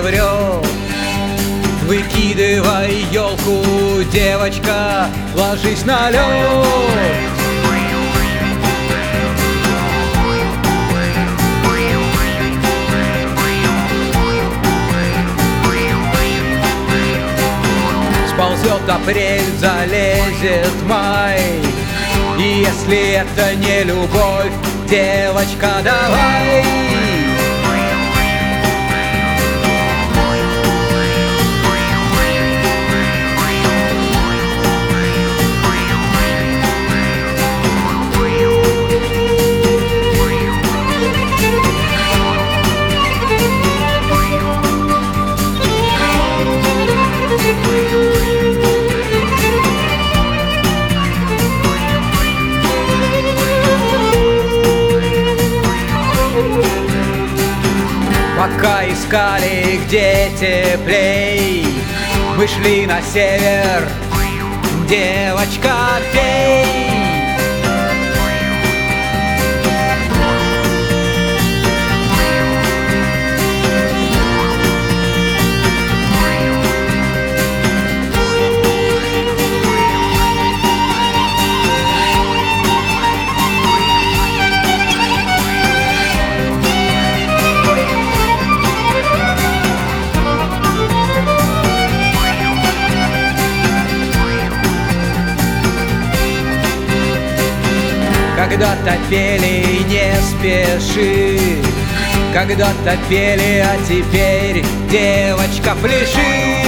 врет Выкидывай елку, девочка, ложись на лед Сползет апрель, залезет май. И если это не любовь, девочка, давай Пока искали, где теплей. Мы шли на север, девочка, пей Когда-то пели не спеши. Когда-то пели, а теперь девочка пляши